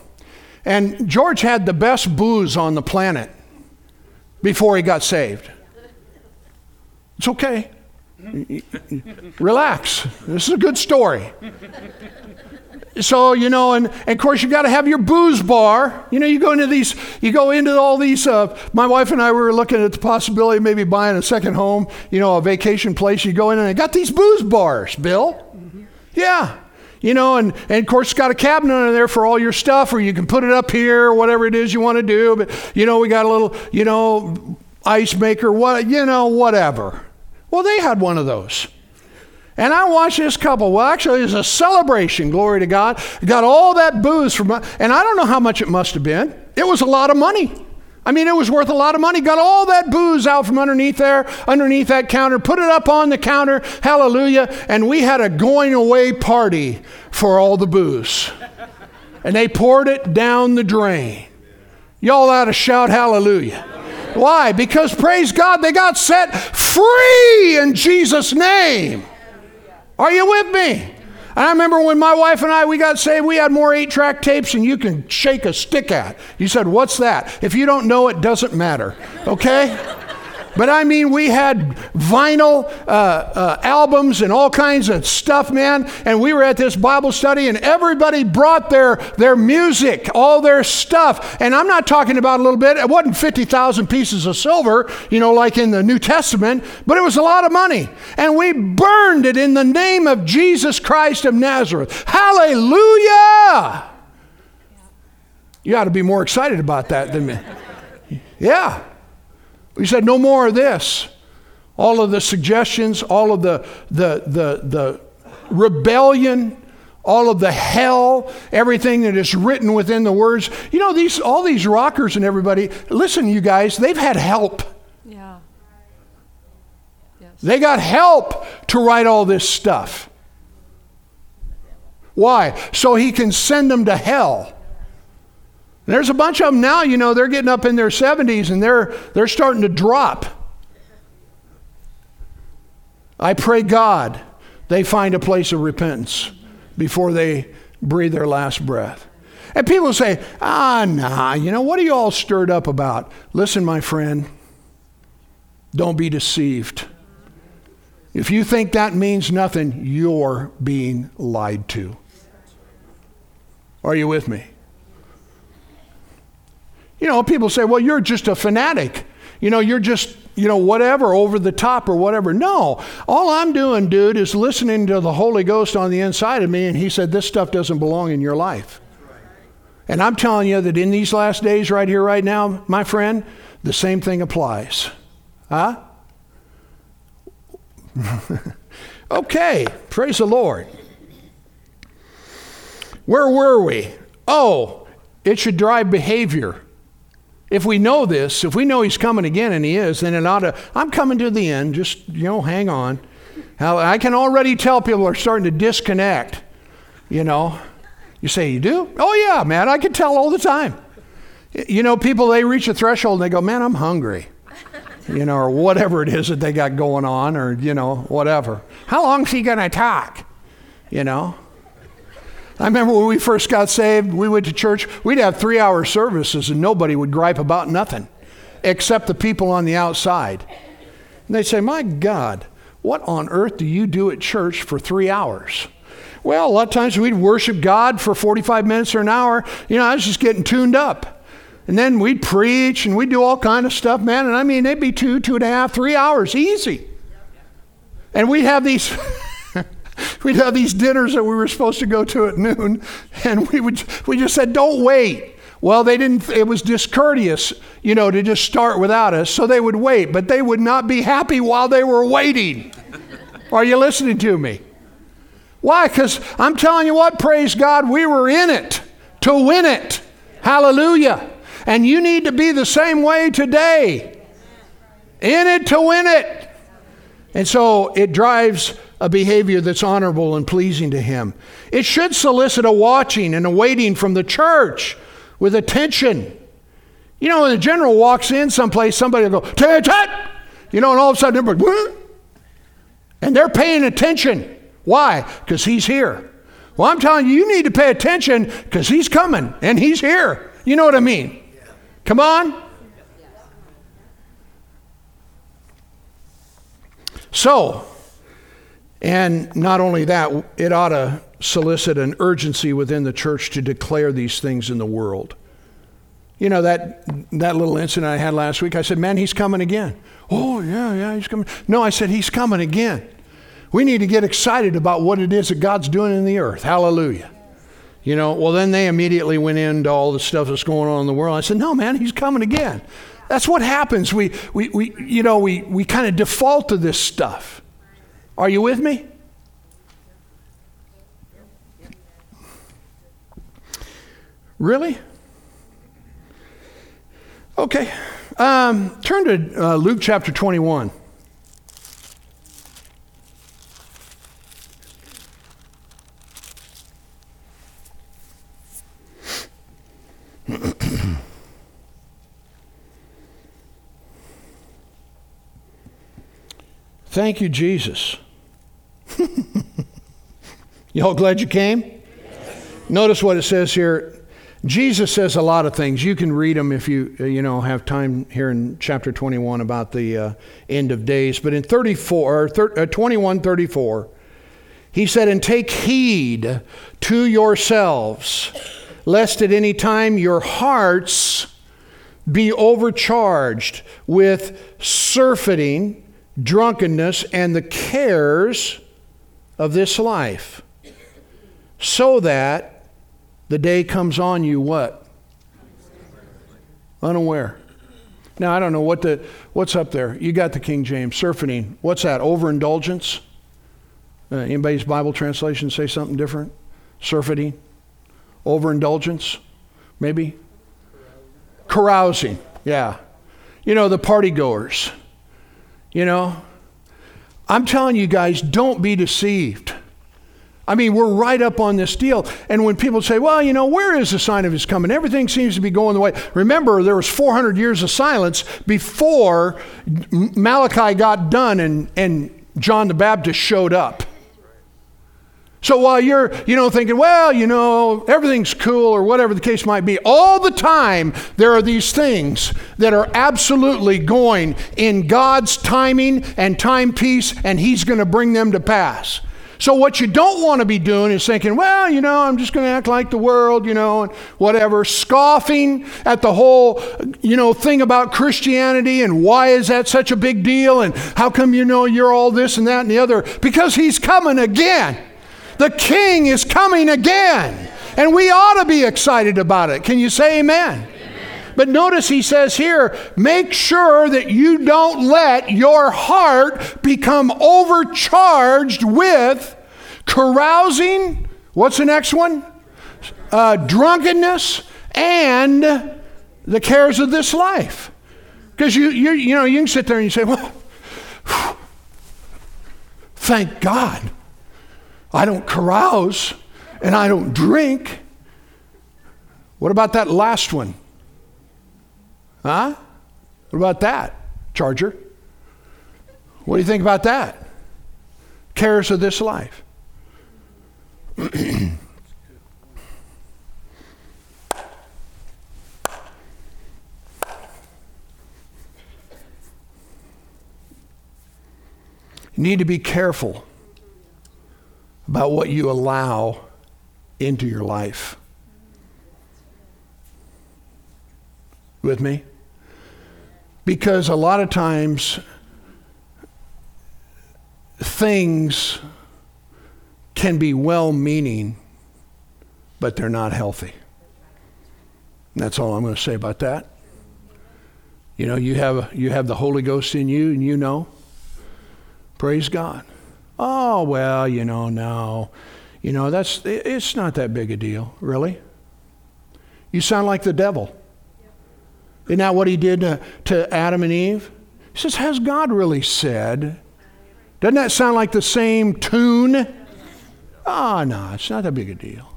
And George had the best booze on the planet before he got saved. It's okay. [LAUGHS] Relax. This is a good story. So, you know, and, and of course you've got to have your booze bar. You know, you go into these, you go into all these, uh, my wife and I were looking at the possibility of maybe buying a second home, you know, a vacation place. You go in and they got these booze bars, Bill. Mm-hmm. Yeah. You know, and, and of course, it's got a cabinet under there for all your stuff, or you can put it up here, or whatever it is you want to do. But, you know, we got a little, you know, ice maker, what, you know, whatever. Well, they had one of those. And I watched this couple. Well, actually, it was a celebration. Glory to God. Got all that booze from, and I don't know how much it must have been. It was a lot of money. I mean, it was worth a lot of money. Got all that booze out from underneath there, underneath that counter, put it up on the counter. Hallelujah. And we had a going away party for all the booze. And they poured it down the drain. Y'all ought to shout hallelujah. Why? Because praise God, they got set free in Jesus' name. Are you with me? I remember when my wife and I we got saved, we had more eight track tapes than you can shake a stick at. You said, "What's that?" If you don't know, it doesn't matter. Okay. But I mean, we had vinyl uh, uh, albums and all kinds of stuff, man. And we were at this Bible study, and everybody brought their, their music, all their stuff. And I'm not talking about a little bit, it wasn't 50,000 pieces of silver, you know, like in the New Testament, but it was a lot of money. And we burned it in the name of Jesus Christ of Nazareth. Hallelujah! You ought to be more excited about that than me. Yeah. He said, No more of this. All of the suggestions, all of the, the, the, the rebellion, all of the hell, everything that is written within the words. You know, these all these rockers and everybody, listen, you guys, they've had help. Yeah. Yes. They got help to write all this stuff. Why? So he can send them to hell. There's a bunch of them now, you know, they're getting up in their 70s and they're, they're starting to drop. I pray God they find a place of repentance before they breathe their last breath. And people say, ah, nah, you know, what are you all stirred up about? Listen, my friend, don't be deceived. If you think that means nothing, you're being lied to. Are you with me? You know, people say, well, you're just a fanatic. You know, you're just, you know, whatever, over the top or whatever. No. All I'm doing, dude, is listening to the Holy Ghost on the inside of me, and He said, this stuff doesn't belong in your life. And I'm telling you that in these last days, right here, right now, my friend, the same thing applies. Huh? [LAUGHS] okay, praise the Lord. Where were we? Oh, it should drive behavior. If we know this, if we know he's coming again, and he is, then it ought to, I'm coming to the end, just, you know, hang on. I can already tell people are starting to disconnect, you know. You say, you do? Oh, yeah, man, I can tell all the time. You know, people, they reach a threshold and they go, man, I'm hungry. You know, or whatever it is that they got going on, or, you know, whatever. How long's he going to talk? You know? I remember when we first got saved, we went to church, we'd have three hour services and nobody would gripe about nothing except the people on the outside. And they'd say, My God, what on earth do you do at church for three hours? Well, a lot of times we'd worship God for 45 minutes or an hour. You know, I was just getting tuned up. And then we'd preach and we'd do all kind of stuff, man. And I mean, it'd be two, two and a half, three hours, easy. And we'd have these [LAUGHS] we'd have these dinners that we were supposed to go to at noon, and we would we just said, "Don't wait." Well, they didn't. It was discourteous, you know, to just start without us, so they would wait, but they would not be happy while they were waiting. Are you listening to me? Why? Because I'm telling you what, praise God, we were in it to win it. Hallelujah. And you need to be the same way today. In it to win it. And so it drives a behavior that's honorable and pleasing to Him. It should solicit a watching and a waiting from the church with attention. You know, when the general walks in someplace, somebody will go, tat, tat! You know, and all of a sudden everybody, and they're paying attention. Why? Because he's here. Well, I'm telling you, you need to pay attention because he's coming and he's here. You know what I mean? Come on. So, and not only that, it ought to solicit an urgency within the church to declare these things in the world. You know, that, that little incident I had last week, I said, Man, he's coming again. Oh, yeah, yeah, he's coming. No, I said, He's coming again. We need to get excited about what it is that God's doing in the earth. Hallelujah. You know, well, then they immediately went into all the stuff that's going on in the world. I said, No, man, he's coming again. That's what happens. We, we, we you know, we, we kind of default to this stuff. Are you with me? Really? Okay. Um, turn to uh, Luke chapter 21. Thank you, Jesus. [LAUGHS] Y'all glad you came? Notice what it says here. Jesus says a lot of things. You can read them if you uh, you know have time here in chapter 21 about the uh, end of days. But in 34 or uh, 21 34, he said, "And take heed to yourselves, lest at any time your hearts be overcharged with surfeiting." drunkenness, and the cares of this life, so that the day comes on you what? Unaware. Now I don't know what the what's up there. You got the King James surfeiting. What's that? Overindulgence. Uh, anybody's Bible translation say something different? Surfeiting, overindulgence, maybe. Carousing. Yeah. You know the party goers. You know, I'm telling you guys, don't be deceived. I mean, we're right up on this deal. And when people say, well, you know, where is the sign of his coming? Everything seems to be going the way. Remember, there was 400 years of silence before Malachi got done and, and John the Baptist showed up. So while you're, you know, thinking, well, you know, everything's cool or whatever the case might be, all the time there are these things that are absolutely going in God's timing and timepiece, and He's going to bring them to pass. So what you don't want to be doing is thinking, well, you know, I'm just going to act like the world, you know, and whatever, scoffing at the whole, you know, thing about Christianity and why is that such a big deal and how come you know you're all this and that and the other? Because he's coming again. The king is coming again. And we ought to be excited about it. Can you say amen? amen? But notice he says here make sure that you don't let your heart become overcharged with carousing. What's the next one? Uh, drunkenness and the cares of this life. Because you, you, you know, you can sit there and you say, well, thank God I don't carouse and I don't drink. What about that last one? Huh? What about that, Charger? What do you think about that? Cares of this life. [CLEARS THROAT] you need to be careful about what you allow into your life. With me? Because a lot of times things can be well meaning, but they're not healthy. And that's all I'm going to say about that. You know, you have, you have the Holy Ghost in you, and you know. Praise God. Oh, well, you know, no. You know, that's it's not that big a deal, really. You sound like the devil. Isn't that what he did to, to Adam and Eve? He says, Has God really said? Doesn't that sound like the same tune? Ah, oh, no, it's not that big a deal.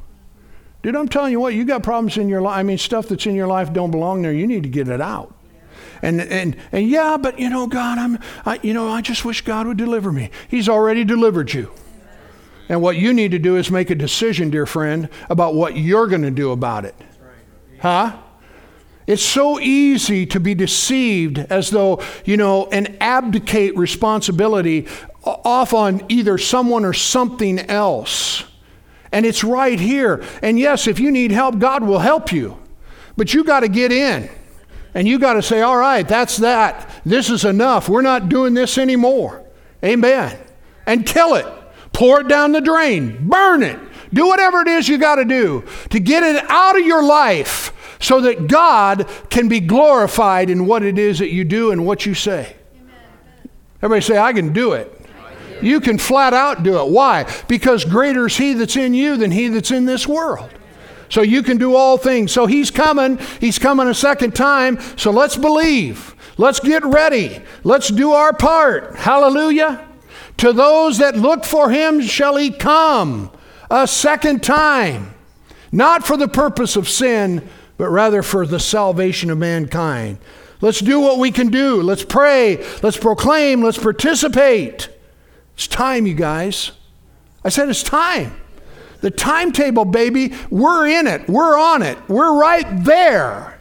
Dude, I'm telling you what, you got problems in your life. I mean, stuff that's in your life don't belong there. You need to get it out. And, and, and yeah, but you know, God, I'm, I, you know, I just wish God would deliver me. He's already delivered you. And what you need to do is make a decision, dear friend, about what you're going to do about it. Huh? It's so easy to be deceived as though, you know, and abdicate responsibility off on either someone or something else. And it's right here. And yes, if you need help, God will help you. But you got to get in. And you got to say, all right, that's that. This is enough. We're not doing this anymore. Amen. And kill it. Pour it down the drain. Burn it. Do whatever it is you got to do to get it out of your life so that God can be glorified in what it is that you do and what you say. Everybody say, I can do it. You can flat out do it. Why? Because greater is He that's in you than He that's in this world. So you can do all things. So He's coming. He's coming a second time. So let's believe. Let's get ready. Let's do our part. Hallelujah. To those that look for Him shall He come a second time, not for the purpose of sin, but rather for the salvation of mankind. Let's do what we can do. Let's pray. Let's proclaim. Let's participate. It's time, you guys. I said it's time. The timetable, baby, we're in it. We're on it. We're right there.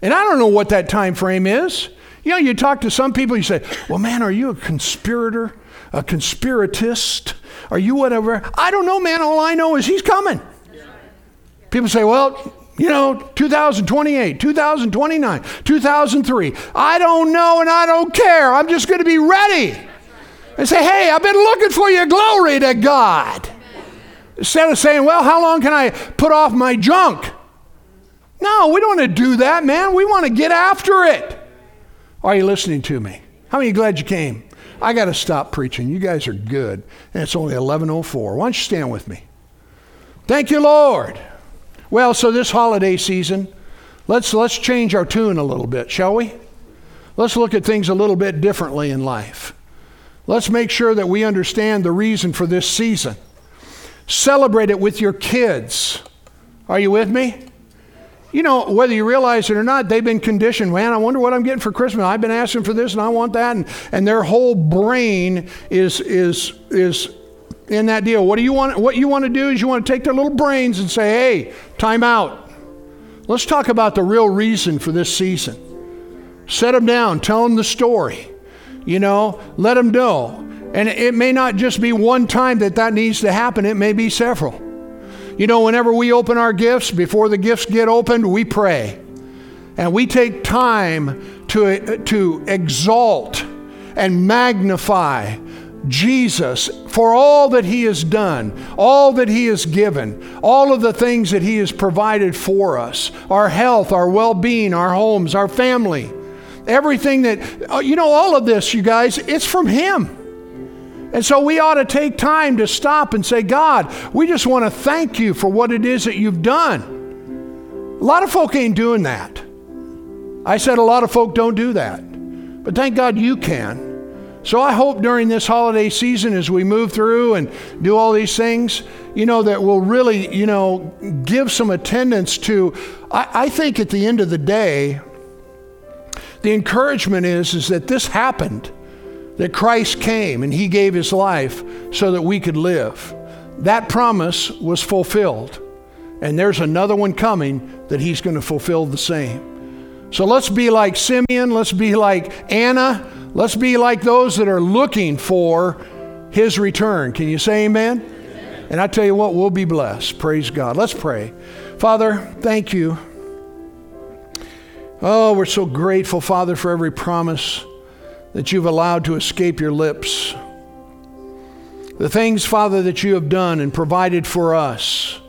And I don't know what that time frame is. You know, you talk to some people, you say, Well, man, are you a conspirator? A conspiratist? Are you whatever? I don't know, man. All I know is he's coming. People say, Well, you know, 2028, 2029, 2003. I don't know and I don't care. I'm just going to be ready and say, hey, I've been looking for you. Glory to God. Instead of saying, well, how long can I put off my junk? No, we don't want to do that, man. We want to get after it. Are you listening to me? How many glad you came? I got to stop preaching. You guys are good. And it's only 11:04. Why don't you stand with me? Thank you, Lord. Well, so this holiday season, let's let's change our tune a little bit, shall we? Let's look at things a little bit differently in life. Let's make sure that we understand the reason for this season. Celebrate it with your kids. Are you with me? You know, whether you realize it or not, they've been conditioned. Man, I wonder what I'm getting for Christmas. I've been asking for this and I want that. And, and their whole brain is, is, is in that deal. What do you want? What you want to do is you want to take their little brains and say, "Hey, time out. Let's talk about the real reason for this season. Set them down. Tell them the story. You know, let them know. And it may not just be one time that that needs to happen, it may be several. You know, whenever we open our gifts, before the gifts get opened, we pray. And we take time to, to exalt and magnify Jesus for all that He has done, all that He has given, all of the things that He has provided for us our health, our well being, our homes, our family everything that, uh, you know, all of this, you guys, it's from Him. And so we ought to take time to stop and say, God, we just want to thank you for what it is that you've done. A lot of folk ain't doing that. I said a lot of folk don't do that. But thank God you can. So I hope during this holiday season, as we move through and do all these things, you know, that we'll really, you know, give some attendance to. I, I think at the end of the day, the encouragement is, is that this happened, that Christ came and he gave his life so that we could live. That promise was fulfilled. And there's another one coming that he's going to fulfill the same. So let's be like Simeon, let's be like Anna, let's be like those that are looking for his return. Can you say amen? amen? And I tell you what, we'll be blessed. Praise God. Let's pray. Father, thank you. Oh, we're so grateful, Father, for every promise that you've allowed to escape your lips. The things, Father, that you have done and provided for us.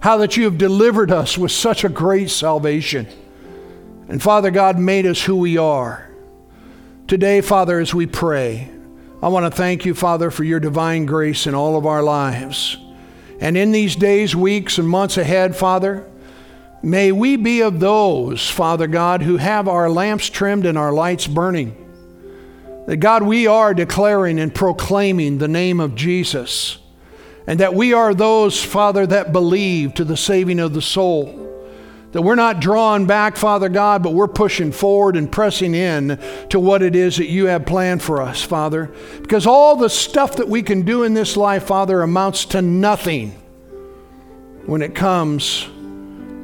How that you have delivered us with such a great salvation. And Father God made us who we are. Today, Father, as we pray, I want to thank you, Father, for your divine grace in all of our lives. And in these days, weeks, and months ahead, Father, May we be of those, Father God, who have our lamps trimmed and our lights burning. That God, we are declaring and proclaiming the name of Jesus. And that we are those, Father, that believe to the saving of the soul. That we're not drawn back, Father God, but we're pushing forward and pressing in to what it is that you have planned for us, Father. Because all the stuff that we can do in this life, Father, amounts to nothing when it comes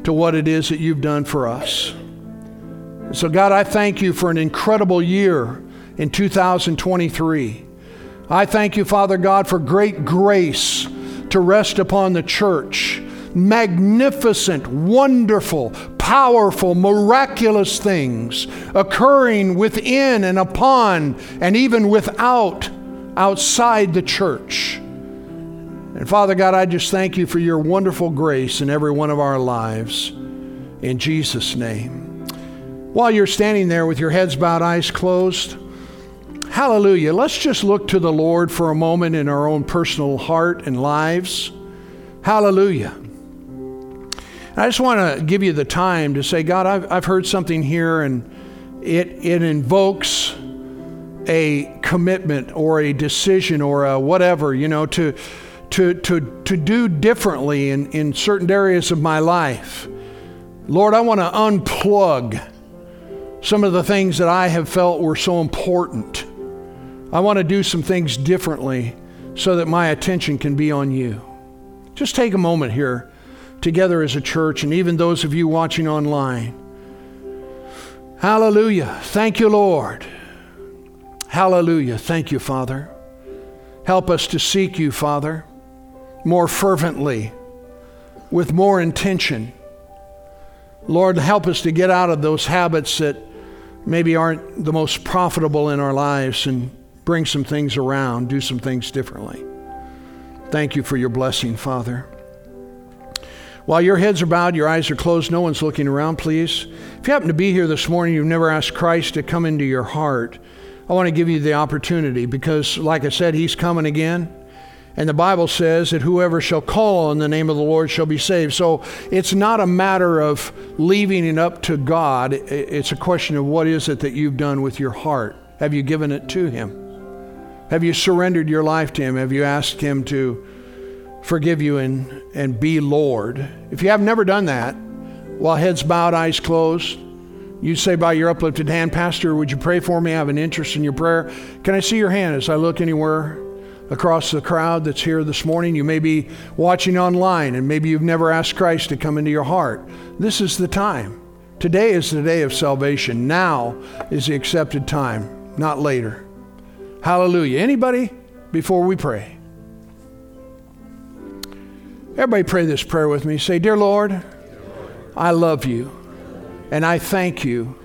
to what it is that you've done for us. So, God, I thank you for an incredible year in 2023. I thank you, Father God, for great grace to rest upon the church. Magnificent, wonderful, powerful, miraculous things occurring within and upon and even without, outside the church. And Father God, I just thank you for your wonderful grace in every one of our lives. In Jesus' name. While you're standing there with your heads bowed, eyes closed, hallelujah. Let's just look to the Lord for a moment in our own personal heart and lives. Hallelujah. I just want to give you the time to say, God, I've, I've heard something here, and it, it invokes a commitment or a decision or a whatever, you know, to, to, to, to do differently in, in certain areas of my life. Lord, I want to unplug some of the things that I have felt were so important. I want to do some things differently so that my attention can be on you. Just take a moment here together as a church, and even those of you watching online. Hallelujah. Thank you, Lord. Hallelujah. Thank you, Father. Help us to seek you, Father, more fervently, with more intention. Lord, help us to get out of those habits that maybe aren't the most profitable in our lives and bring some things around, do some things differently. Thank you for your blessing, Father. While your heads are bowed, your eyes are closed, no one's looking around, please. If you happen to be here this morning, you've never asked Christ to come into your heart, I want to give you the opportunity because, like I said, He's coming again. And the Bible says that whoever shall call on the name of the Lord shall be saved. So it's not a matter of leaving it up to God. It's a question of what is it that you've done with your heart? Have you given it to Him? Have you surrendered your life to Him? Have you asked Him to forgive you and, and be Lord? If you have never done that, while heads bowed, eyes closed, you say by your uplifted hand, Pastor, would you pray for me? I have an interest in your prayer. Can I see your hand as I look anywhere? across the crowd that's here this morning. You may be watching online and maybe you've never asked Christ to come into your heart. This is the time. Today is the day of salvation. Now is the accepted time, not later. Hallelujah. Anybody before we pray? Everybody pray this prayer with me. Say, Dear Lord, I love you and I thank you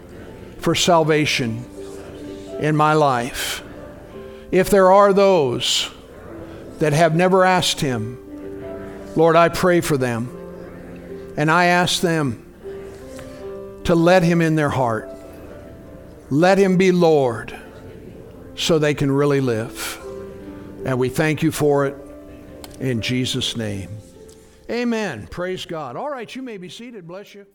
for salvation in my life. If there are those that have never asked Him, Lord, I pray for them. And I ask them to let Him in their heart. Let Him be Lord so they can really live. And we thank you for it in Jesus' name. Amen. Praise God. All right, you may be seated. Bless you.